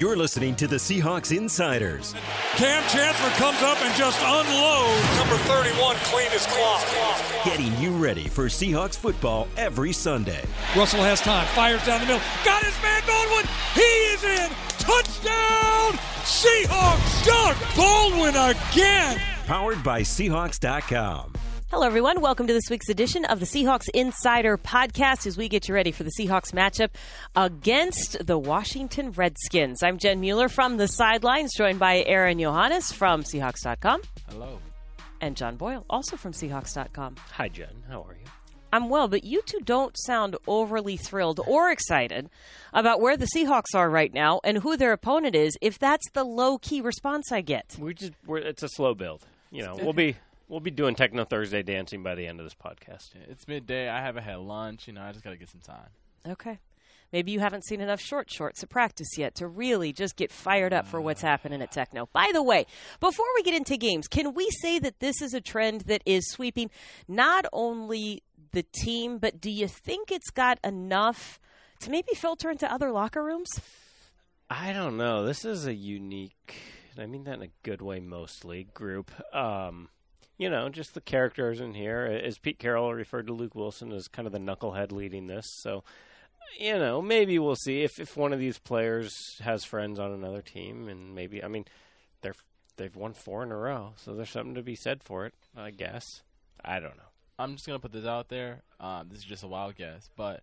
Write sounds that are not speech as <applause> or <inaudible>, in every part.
You're listening to the Seahawks Insiders. Kam Chancellor comes up and just unloads. Number 31 clean his clock. Getting you ready for Seahawks football every Sunday. Russell has time, fires down the middle. Got his man Baldwin. He is in. Touchdown! Seahawks! Doug Baldwin again. Powered by Seahawks.com. Hello, everyone. Welcome to this week's edition of the Seahawks Insider Podcast as we get you ready for the Seahawks matchup against the Washington Redskins. I'm Jen Mueller from the sidelines, joined by Aaron Johannes from Seahawks.com. Hello. And John Boyle, also from Seahawks.com. Hi, Jen. How are you? I'm well, but you two don't sound overly thrilled or excited about where the Seahawks are right now and who their opponent is. If that's the low key response I get, we just we're, it's a slow build. You know, we'll be We'll be doing Techno Thursday dancing by the end of this podcast. It's midday. I haven't had lunch. You know, I just got to get some time. Okay. Maybe you haven't seen enough short shorts to practice yet to really just get fired up for what's happening at Techno. By the way, before we get into games, can we say that this is a trend that is sweeping not only the team, but do you think it's got enough to maybe filter into other locker rooms? I don't know. This is a unique, I mean that in a good way mostly, group. Um, you know, just the characters in here. As Pete Carroll referred to Luke Willson as kind of the knucklehead leading this. So, you know, maybe we'll see if, if one of these players has friends on another team, and maybe I mean, they're they've won four in a row, so there's something to be said for it. I guess. I don't know. I'm just gonna put this out there. Um, this is just a wild guess, but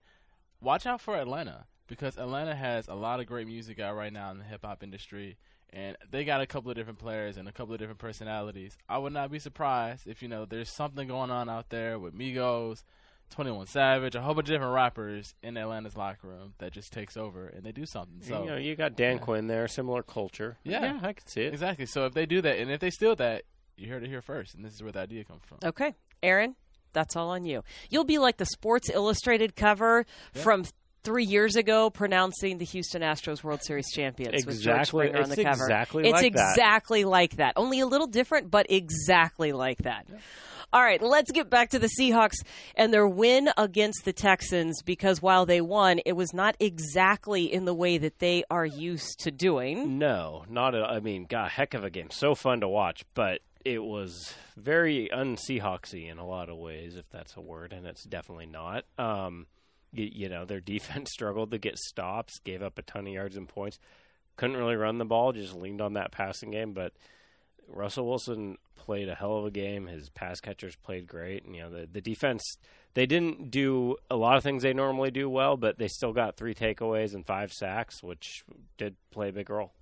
watch out for Atlanta because Atlanta has a lot of great music out right now in the hip hop industry and they got a couple of different players and a couple of different personalities. I would not be surprised if you know there's something going on out there with Migos, Twenty One Savage, a whole bunch of different rappers in Atlanta's locker room that just takes over and they do something. So you know, you got Dan yeah. Quinn there, similar culture. Yeah. yeah, I can see it exactly. So if they do that, and if they steal that, you heard it here first, and this is where the idea comes from. Okay, Aaron. That's all on you. You'll be like the Sports Illustrated cover yeah. from three years ago pronouncing the Houston Astros World Series champions exactly. with George Springer on the cover. Exactly it's like exactly that. like that. Only a little different, but exactly like that. Yeah. All right, let's get back to the Seahawks and their win against the Texans because while they won, it was not exactly in the way that they are used to doing. No, not at I mean, God, heck of a game. So fun to watch, but it was very un-Seahawksy in a lot of ways, if that's a word, and it's definitely not. Um, you, you know, their <laughs> defense struggled to get stops, gave up a ton of yards and points. Couldn't really run the ball, just leaned on that passing game. But Russell Wilson played a hell of a game. His pass catchers played great. And, you know, the, the defense, they didn't do a lot of things they normally do well, but they still got three takeaways and five sacks, which did play a big role.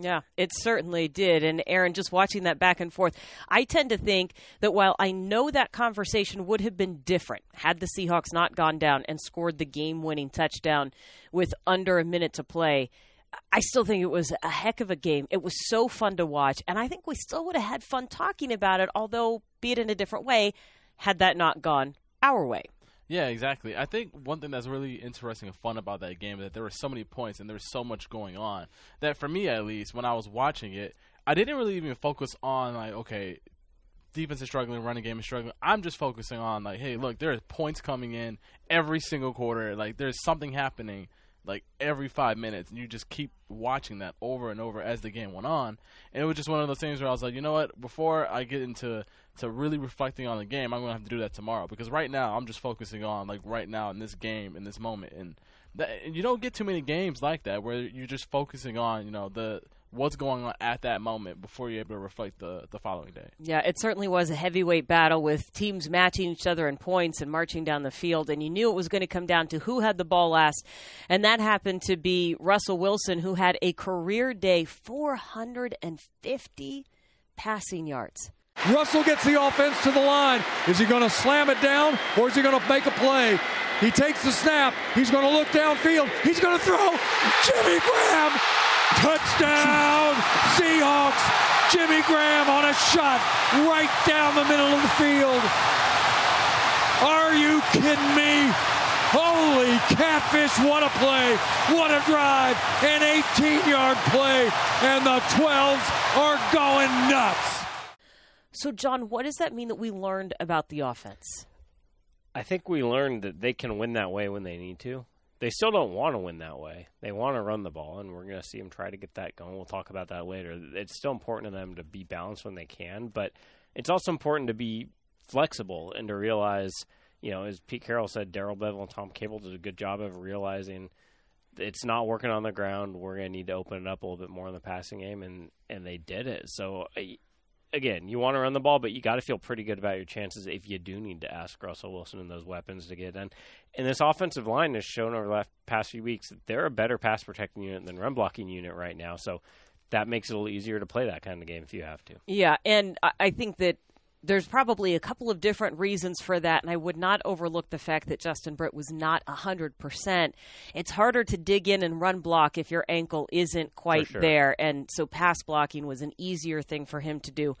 Yeah, it certainly did. And Aaron, just watching that back and forth, I tend to think that while I know that conversation would have been different had the Seahawks not gone down and scored the game winning touchdown with under a minute to play, I still think it was a heck of a game. It was so fun to watch. And I think we still would have had fun talking about it, although, be it in a different way, had that not gone our way. Yeah, exactly. I think one thing that's really interesting and fun about that game is that there were so many points and there was so much going on that for me at least, when I was watching it, I didn't really even focus on like, okay, defense is struggling, running game is struggling. I'm just focusing on like, hey, look, there's points coming in every single quarter. Like there's something happening like every five minutes, and you just keep watching that over and over as the game went on. And it was just one of those things where I was like, you know what? Before I get into to really reflecting on the game, I'm gonna have to do that tomorrow because right now I'm just focusing on like right now in this game in this moment, and, that, and you don't get too many games like that where you're just focusing on you know the what's going on at that moment before you're able to reflect the, the following day. Yeah, it certainly was a heavyweight battle with teams matching each other in points and marching down the field. And you knew it was going to come down to who had the ball last. And that happened to be Russell Wilson, who had a career day 450 passing yards. Russell gets the offense to the line. Is he going to slam it down or is he going to make a play? He takes the snap. He's going to look downfield. He's going to throw. Jimmy Graham Touchdown, Seahawks. Jimmy Graham on a shot right down the middle of the field. Are you kidding me? Holy catfish, what a play. What a drive. An 18 yard play, and the 12s are going nuts. So, John, what does that mean that we learned about the offense? I think we learned that they can win that way when they need to. They still don't want to win that way. They want to run the ball, and we're going to see them try to get that going. We'll talk about that later. It's still important to them to be balanced when they can, but it's also important to be flexible and to realize, you know, as Pete Carroll said, Darrell Bevell and Tom Cable did a good job of realizing it's not working on the ground. We're going to need to open it up a little bit more in the passing game, and and they did it. So again, you want to run the ball, but you got to feel pretty good about your chances if you do need to ask Russell Wilson and those weapons to get in. And this offensive line has shown over the past few weeks that they're a better pass protecting unit than run blocking unit right now. So that makes it a little easier to play that kind of game if you have to. Yeah, and I think that there's probably a couple of different reasons for that, and I would not overlook the fact that Justin Britt was not 100%. It's harder to dig in and run block if your ankle isn't quite sure. there, and so pass blocking was an easier thing for him to do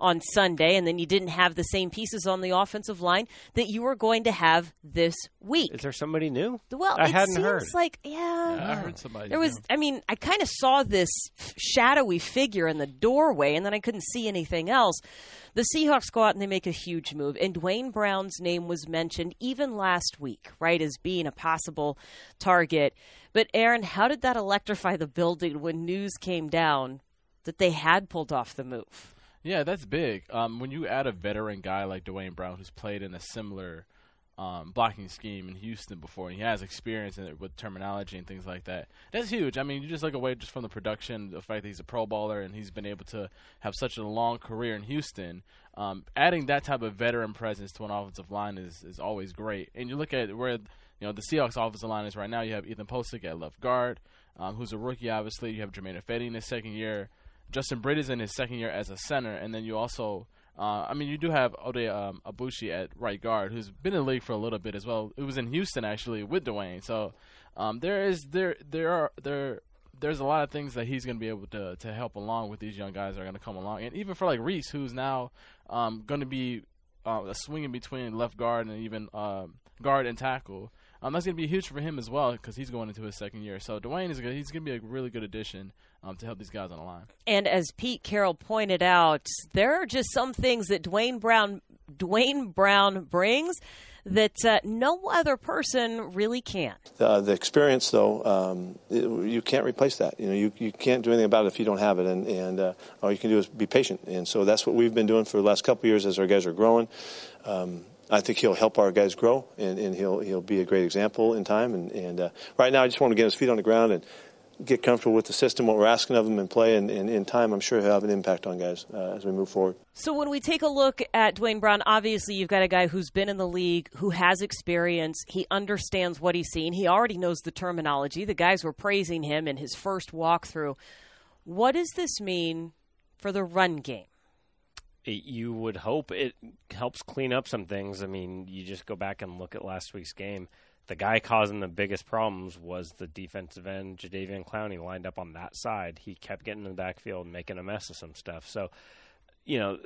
on Sunday, and then you didn't have the same pieces on the offensive line that you were going to have this week. Is there somebody new? Well, I it hadn't seems heard. like yeah, Yeah, I heard somebody. there was. I mean, I kind of saw this shadowy figure in the doorway, and then I couldn't see anything else. The Seahawks go out and they make a huge move, and Duane Brown's name was mentioned even last week, right, as being a possible target. But Aaron, how did that electrify the building when news came down that they had pulled off the move? Yeah, that's big. Um, when you add a veteran guy like Duane Brown, who's played in a similar um, blocking scheme in Houston before, and he has experience with terminology and things like that, that's huge. I mean, you just look away just from the production, the fact that he's a Pro Bowler and he's been able to have such a long career in Houston. Um, adding that type of veteran presence to an offensive line is is always great. And you look at where you know the Seahawks offensive line is right now. You have Ethan Pocic at left guard, um, who's a rookie. Obviously, you have Germain Ifedi in his second year. Justin Britt is in his second year as a center, and then you also, uh, I mean, you do have Oday um, Aboushi at right guard, who's been in the league for a little bit as well. It was in Houston actually with Duane, so um, there is there there are there there's a lot of things that he's going to be able to to help along with these young guys that are going to come along, and even for like Rees, who's now um, going to be uh, swinging between left guard and even um, guard and tackle. Um, that's going to be huge for him as well because he's going into his second year. So Duane is good. He's going to be a really good addition um, to help these guys on the line. And as Pete Carroll pointed out, there are just some things that Duane Brown Duane Brown brings that uh, no other person really can. Uh, the experience, though, um, it, you can't replace that. You know, you, you can't do anything about it if you don't have it, and, and uh, all you can do is be patient. And so that's what we've been doing for the last couple of years as our guys are growing. Um, I think he'll help our guys grow, and, and he'll he'll be a great example in time. And, and uh, right now, I just want to get his feet on the ground and get comfortable with the system, what we're asking of him, and play. And, and in time, I'm sure he'll have an impact on guys uh, as we move forward. So when we take a look at Duane Brown, obviously you've got a guy who's been in the league, who has experience. He understands what he's seen. He already knows the terminology. The guys were praising him in his first walkthrough. What does this mean for the run game? You would hope it helps clean up some things. I mean, you just go back and look at last week's game. The guy causing the biggest problems was the defensive end, Jadeveon Clowney, lined up on that side. He kept getting in the backfield and making a mess of some stuff. So, you know,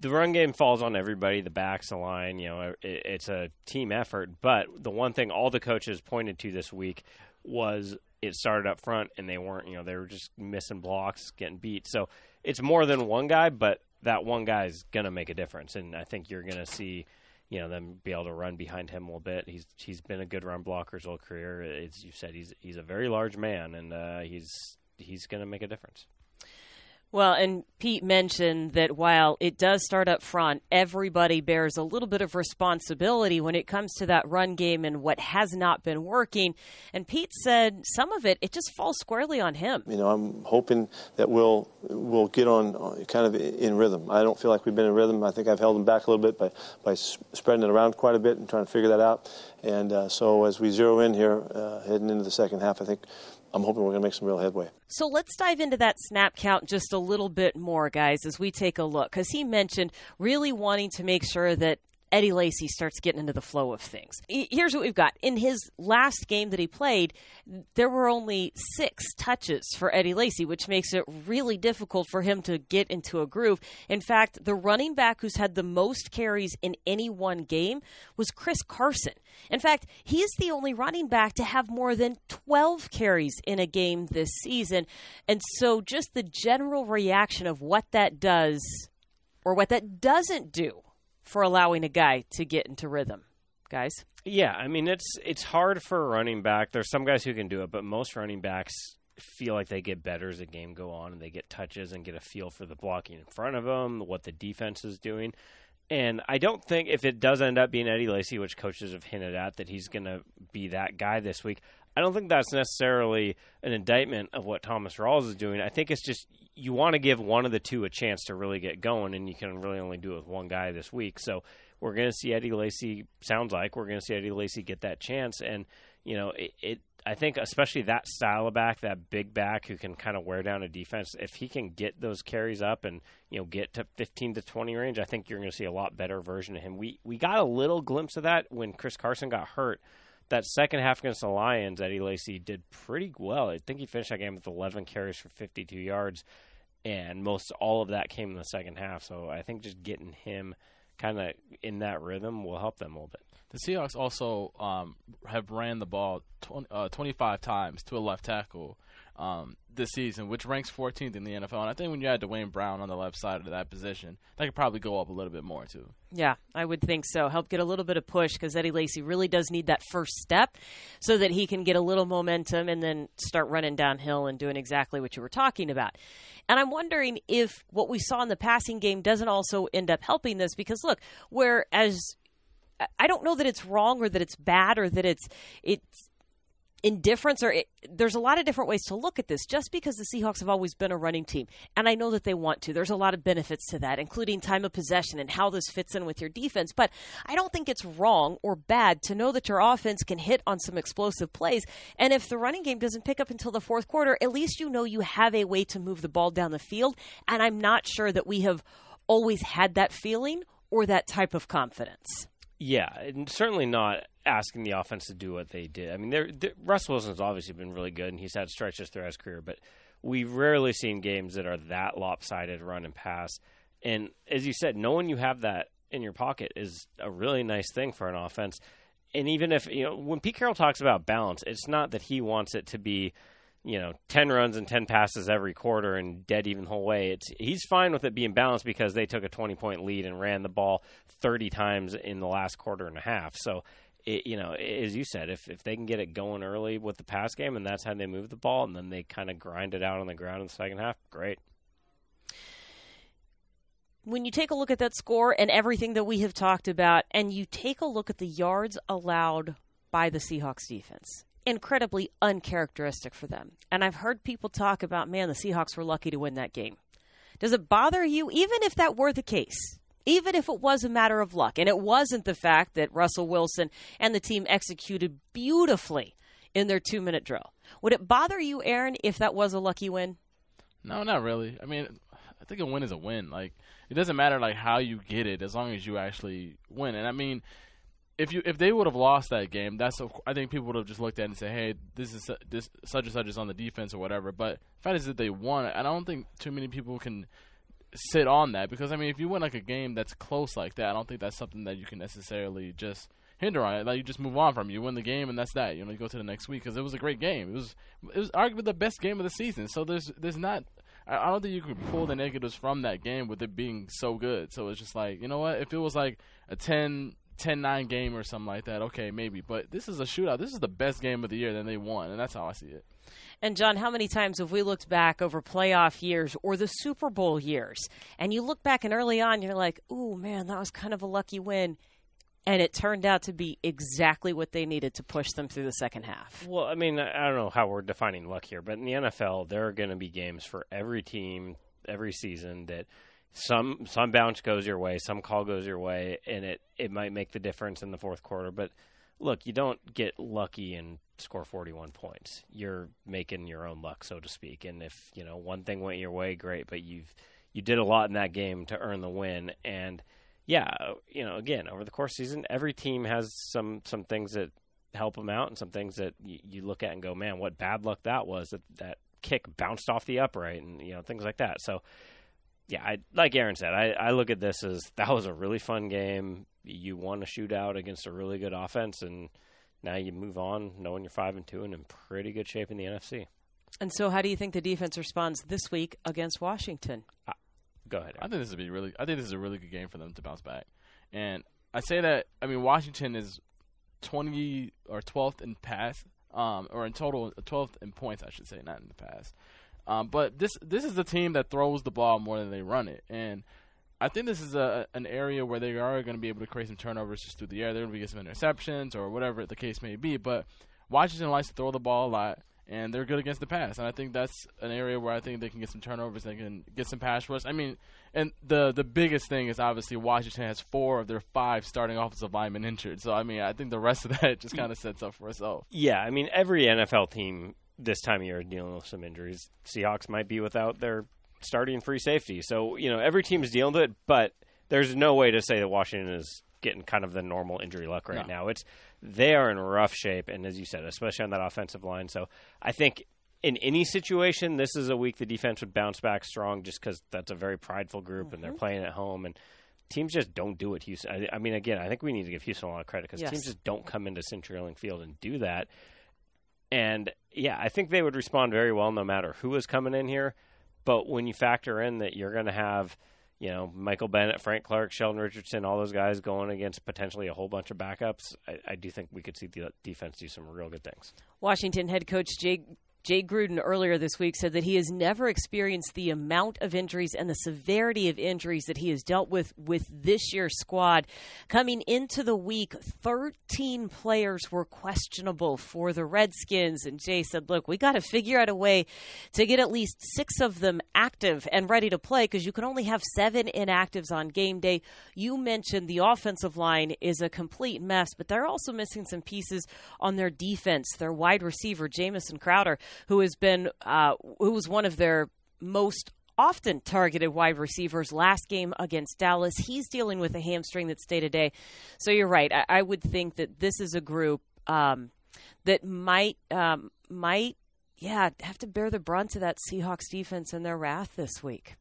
the run game falls on everybody, the backs, the line. You know, it, it's a team effort. But the one thing all the coaches pointed to this week was it started up front and they weren't, you know, they were just missing blocks, getting beat. So it's more than one guy, but that one guy is going to make a difference. And I think you're going to see, you know, them be able to run behind him a little bit. He's he's been a good run blocker his whole career. As you said, he's he's a very large man, and uh, he's he's going to make a difference. Well, and Pete mentioned that while it does start up front, everybody bears a little bit of responsibility when it comes to that run game and what has not been working. And Pete said some of it, it just falls squarely on him. You know, I'm hoping that we'll we'll get on uh, kind of in rhythm. I don't feel like we've been in rhythm. I think I've held them back a little bit by by spreading it around quite a bit and trying to figure that out. And uh, so as we zero in here, uh, heading into the second half, I think I'm hoping we're going to make some real headway. So let's dive into that snap count just a little bit more, guys, as we take a look. Because he mentioned really wanting to make sure that Eddie Lacy starts getting into the flow of things. Here's what we've got. In his last game that he played, there were only six touches for Eddie Lacy, which makes it really difficult for him to get into a groove. In fact, the running back who's had the most carries in any one game was Chris Carson. In fact, he is the only running back to have more than 12 carries in a game this season. And so just the general reaction of what that does or what that doesn't do for allowing a guy to get into rhythm. guys. Yeah, I mean it's it's hard for a running back. There's some guys who can do it, but most running backs feel like they get better as the game go on and they get touches and get a feel for the blocking in front of them, what the defense is doing. And I don't think if it does end up being Eddie Lacy, which coaches have hinted at that he's going to be that guy this week, I don't think that's necessarily an indictment of what Thomas Rawls is doing. I think it's just you want to give one of the two a chance to really get going, and you can really only do it with one guy this week. So we're going to see Eddie Lacy. Sounds like we're going to see Eddie Lacy get that chance, and you know it, it I think especially that style of back, that big back who can kind of wear down a defense, if he can get those carries up and you know get to 15 to 20 range, I think you're going to see a lot better version of him. We we got a little glimpse of that when Chris Carson got hurt. That second half against the Lions, Eddie Lacy did pretty well. I think he finished that game with 11 carries for 52 yards, and most all of that came in the second half. So I think just getting him kind of in that rhythm will help them a little bit. The Seahawks also um, have ran the ball 20, uh, 25 times to a left tackle um, this season, which ranks 14th in the NFL. And I think when you add Duane Brown on the left side of that position, that could probably go up a little bit more too. Yeah, I would think so. Help get a little bit of push because Eddie Lacy really does need that first step so that he can get a little momentum and then start running downhill and doing exactly what you were talking about. And I'm wondering if what we saw in the passing game doesn't also end up helping this because look, whereas I don't know that it's wrong or that it's bad or that it's it's indifference or it, there's a lot of different ways to look at this. Just because the Seahawks have always been a running team and I know that they want to there's a lot of benefits to that including time of possession and how this fits in with your defense. But I don't think it's wrong or bad to know that your offense can hit on some explosive plays. And if the running game doesn't pick up until the fourth quarter at least you know you have a way to move the ball down the field. And I'm not sure that we have always had that feeling or that type of confidence. Yeah, and certainly not asking the offense to do what they did. I mean, they're, they're, Russ Wilson's obviously been really good, and he's had stretches throughout his career, but we've rarely seen games that are that lopsided run and pass. And as you said, knowing you have that in your pocket is a really nice thing for an offense. And even if, you know, when Pete Carroll talks about balance, it's not that he wants it to be – you know, 10 runs and 10 passes every quarter and dead even the whole way. It's he's fine with it being balanced because they took a 20 point lead and ran the ball 30 times in the last quarter and a half. So, it, you know, as you said, if if they can get it going early with the pass game and that's how they move the ball and then they kind of grind it out on the ground in the second half, great. When you take a look at that score and everything that we have talked about and you take a look at the yards allowed by the Seahawks defense incredibly uncharacteristic for them. And I've heard people talk about, man, the Seahawks were lucky to win that game. Does it bother you, even if that were the case? Even if it was a matter of luck, and it wasn't the fact that Russell Wilson and the team executed beautifully in their two minute drill. Would it bother you, Aaron, if that was a lucky win? No, not really. I mean, I think a win is a win. Like it doesn't matter like how you get it as long as you actually win. And I mean, if you if they would have lost that game, that's I think people would have just looked at it and say, "Hey, this is this such and such is on the defense or whatever." But the fact is that they won, I don't think too many people can sit on that because I mean, if you win like a game that's close like that, I don't think that's something that you can necessarily just hinder on it. Like you just move on from. You win the game, and that's that. You know, you go to the next week because it was a great game. It was it was arguably the best game of the season. So there's there's not. I don't think you can pull the negatives from that game with it being so good. So it's just like, you know what? If it was like a 10 10-9 game or something like that, okay, maybe. But this is a shootout. This is the best game of the year. Then they won, and that's how I see it. And John, how many times have we looked back over playoff years or the Super Bowl years, and you look back and early on, you're like, "Ooh, man, that was kind of a lucky win." and it turned out to be exactly what they needed to push them through the second half. Well, I mean, I don't know how we're defining luck here, but in the NFL, there are going to be games for every team every season that some some bounce goes your way, some call goes your way, and it it might make the difference in the fourth quarter. But look, you don't get lucky and score 41 points. You're making your own luck, so to speak. And if you know one thing went your way, great. But you've you did a lot in that game to earn the win. And yeah, you know, again over the course the season, every team has some some things that help them out, and some things that you, you look at and go, man, what bad luck that was. That that kick bounced off the upright, and you know things like that. So yeah, I, like Aaron said, I, I look at this as that was a really fun game. You won a shootout against a really good offense, and now you move on knowing you're five and two and in pretty good shape in the NFC. And so, how do you think the defense responds this week against Washington? Uh, go ahead. Aaron. I think this would be really. I think this is a really good game for them to bounce back. And I say that. I mean, Washington is 20 or 12th in pass, um, or in total 12th in points, I should say, not in the pass. Um, but this this is a team that throws the ball more than they run it, and I think this is a an area where they are going to be able to create some turnovers just through the air. They're going to get some interceptions or whatever the case may be. But Washington likes to throw the ball a lot, and they're good against the pass. And I think that's an area where I think they can get some turnovers. They can get some pass rush. I mean, and the the biggest thing is obviously Washington has four of their five starting offensive linemen injured. So I mean, I think the rest of that <laughs> just kind of sets up for itself. Yeah, I mean, every NFL team this time of year dealing with some injuries. Seahawks might be without their starting free safety. So, you know, every team is dealing with it, but there's no way to say that Washington is getting kind of the normal injury luck right no. now. It's they are in rough shape and as you said, especially on that offensive line. So, I think in any situation, this is a week the defense would bounce back strong just cuz that's a very prideful group mm-hmm. and they're mm-hmm. playing at home and teams just don't do it. Houston. I, I, mean, again, I think we need to give Houston a lot of credit because yes. teams just don't come into CenturyLink Field and do that. And yeah, I think they would respond very well no matter who is coming in here. But when you factor in that you're going to have, you know, Michael Bennett, Frank Clark, Sheldon Richardson, all those guys going against potentially a whole bunch of backups, I, I do think we could see the defense do some real good things. Washington head coach Jake Jay Gruden earlier this week said that he has never experienced the amount of injuries and the severity of injuries that he has dealt with with this year's squad. Coming into the week, 13 players were questionable for the Redskins. And Jay said, Look, we got to figure out a way to get at least six of them active and ready to play because you can only have seven inactives on game day. You mentioned the offensive line is a complete mess, but they're also missing some pieces on their defense. Their wide receiver, Jamison Crowder who has been uh, who was one of their most often targeted wide receivers last game against Dallas. He's dealing with a hamstring that's day to day. So you're right. I, I, would think that this is a group um, that might um, might yeah have to bear the brunt of that Seahawks defense and their wrath this week.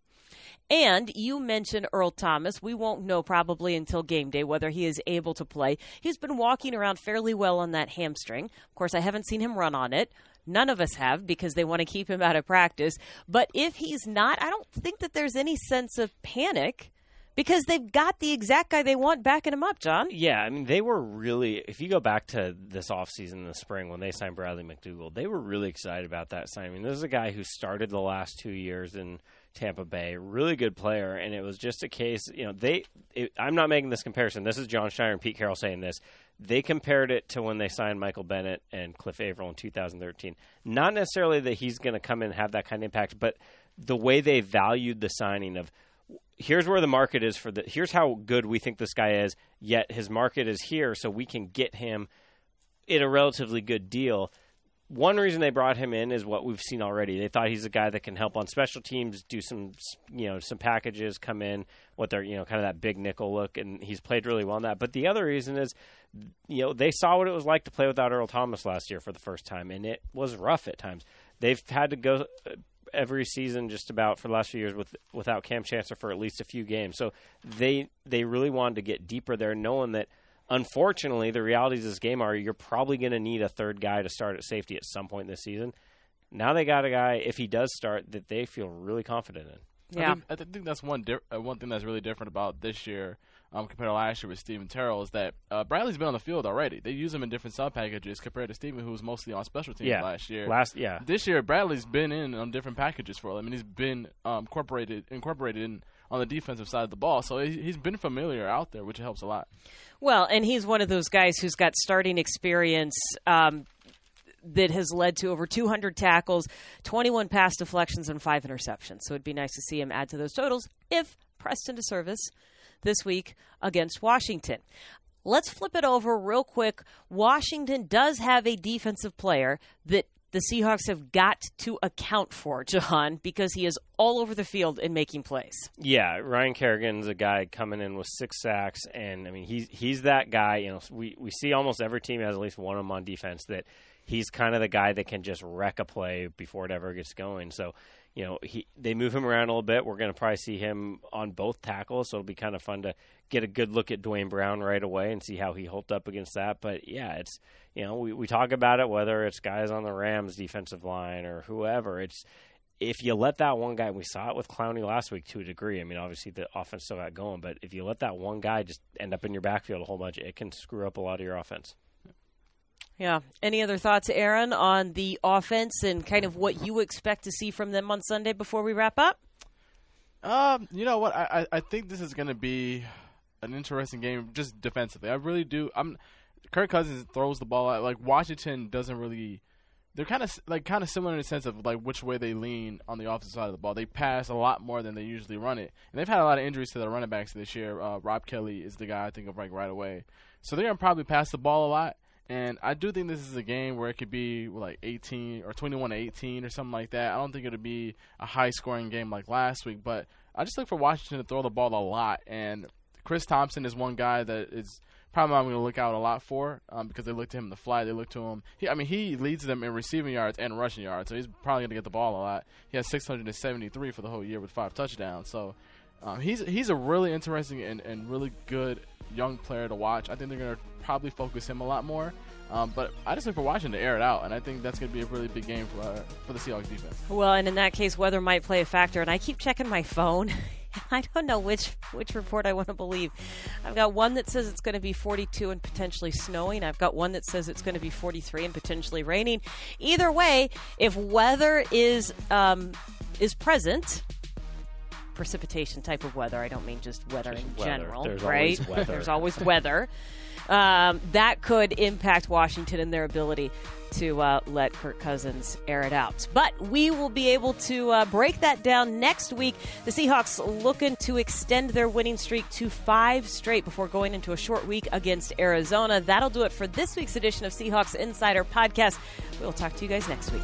And you mentioned Earl Thomas. We won't know probably until game day whether he is able to play. He's been walking around fairly well on that hamstring. Of course, I haven't seen him run on it. None of us have because they want to keep him out of practice. But if he's not, I don't think that there's any sense of panic because they've got the exact guy they want backing him up, John. Yeah, I mean, they were really, if you go back to this offseason in the spring when they signed Bradley McDougald, they were really excited about that signing. I mean, this is a guy who started the last two years in Tampa Bay, really good player, and it was just a case, you know, they, it, I'm not making this comparison. This is John Schneider and Pete Carroll saying this. They compared it to when they signed Michael Bennett and Cliff Avril in 2013. Not necessarily that he's going to come in and have that kind of impact, but the way they valued the signing of here's where the market is for the here's how good we think this guy is, yet his market is here, so we can get him at a relatively good deal one reason they brought him in is what we've seen already. They thought he's a guy that can help on special teams, do some you know some packages, come in what they're you know kind of that big nickel look, and he's played really well on that. But the other reason is, you know, they saw what it was like to play without Earl Thomas last year for the first time, and it was rough at times. They've had to go uh, every season just about for the last few years with without Kam Chancellor for at least a few games. So they they really wanted to get deeper there, knowing that Unfortunately, the realities of this game are you're probably going to need a third guy to start at safety at some point this season. Now they got a guy, if he does start, that they feel really confident in. Yeah, I think, I think that's one di- uh, one thing that's really different about this year um, compared to last year with Steven Terrell is that uh, Bradley's been on the field already. They use him in different sub packages compared to Steven, who was mostly on special teams yeah. last year. Last yeah, this year Bradley's been in on different packages for them, and he's been um, incorporated incorporated in on the defensive side of the ball. So he's been familiar out there, which helps a lot. Well, and he's one of those guys who's got starting experience. Um, that has led to over 200 tackles, 21 pass deflections, and five interceptions. So it'd be nice to see him add to those totals if pressed into service this week against Washington. Let's flip it over real quick. Washington does have a defensive player that the Seahawks have got to account for, Jahan, because he is all over the field in making plays. Yeah, Ryan Kerrigan's a guy coming in with six sacks, and I mean he's he's that guy. You know, we we see almost every team has at least one of them on defense that he's kind of the guy that can just wreck a play before it ever gets going. So you know, he they move him around a little bit. We're going to probably see him on both tackles, so it'll be kind of fun to get a good look at Duane Brown right away and see how he holds up against that. But yeah, it's you know we we talk about it whether it's guys on the Rams defensive line or whoever. It's if you let that one guy, we saw it with Clowney last week to a degree. I mean, obviously the offense still got going, but if you let that one guy just end up in your backfield a whole bunch, it can screw up a lot of your offense. Yeah. Any other thoughts, Aaron, on the offense and kind of what you expect to see from them on Sunday before we wrap up? Um, you know what? I I, think this is going to be an interesting game just defensively. I really do. I'm Kirk Cousins throws the ball out like Washington doesn't really. They're kind of like kind of similar in the sense of like which way they lean on the offensive side of the ball. They pass a lot more than they usually run it, and they've had a lot of injuries to their running backs this year. Uh, Rob Kelley is the guy I think of like right away, so they're gonna probably pass the ball a lot. And I do think this is a game where it could be like 18 or 21 to 18 or something like that. I don't think it'll be a high scoring game like last week, but I just look for Washington to throw the ball a lot. And Chris Thompson is one guy that is probably I'm going to look out a lot for um, because they look to him the fly. They look to him. He, I mean, he leads them in receiving yards and rushing yards, so he's probably going to get the ball a lot. He has 673 for the whole year with five touchdowns. So um, he's he's a really interesting and, and really good young player to watch. I think they're to probably focus him a lot more. Um, but I just look for Washington to air it out, and I think that's going to be a really big game for uh, for the Seahawks defense. Well, and in that case, weather might play a factor. And I keep checking my phone. <laughs> I don't know which which report I want to believe. I've got one that says it's going to be 42 and potentially snowing. I've got one that says it's going to be 43 and potentially raining. Either way, if weather is um, is present, precipitation type of weather. I don't mean just weather Just in weather. general, There's right? always <laughs> weather. There's always weather. Um, that could impact Washington and their ability to uh, let Kirk Cousins air it out. But we will be able to uh, break that down next week. The Seahawks looking to extend their winning streak to five straight before going into a short week against Arizona. That'll do it for this week's edition of Seahawks Insider Podcast. We'll talk to you guys next week.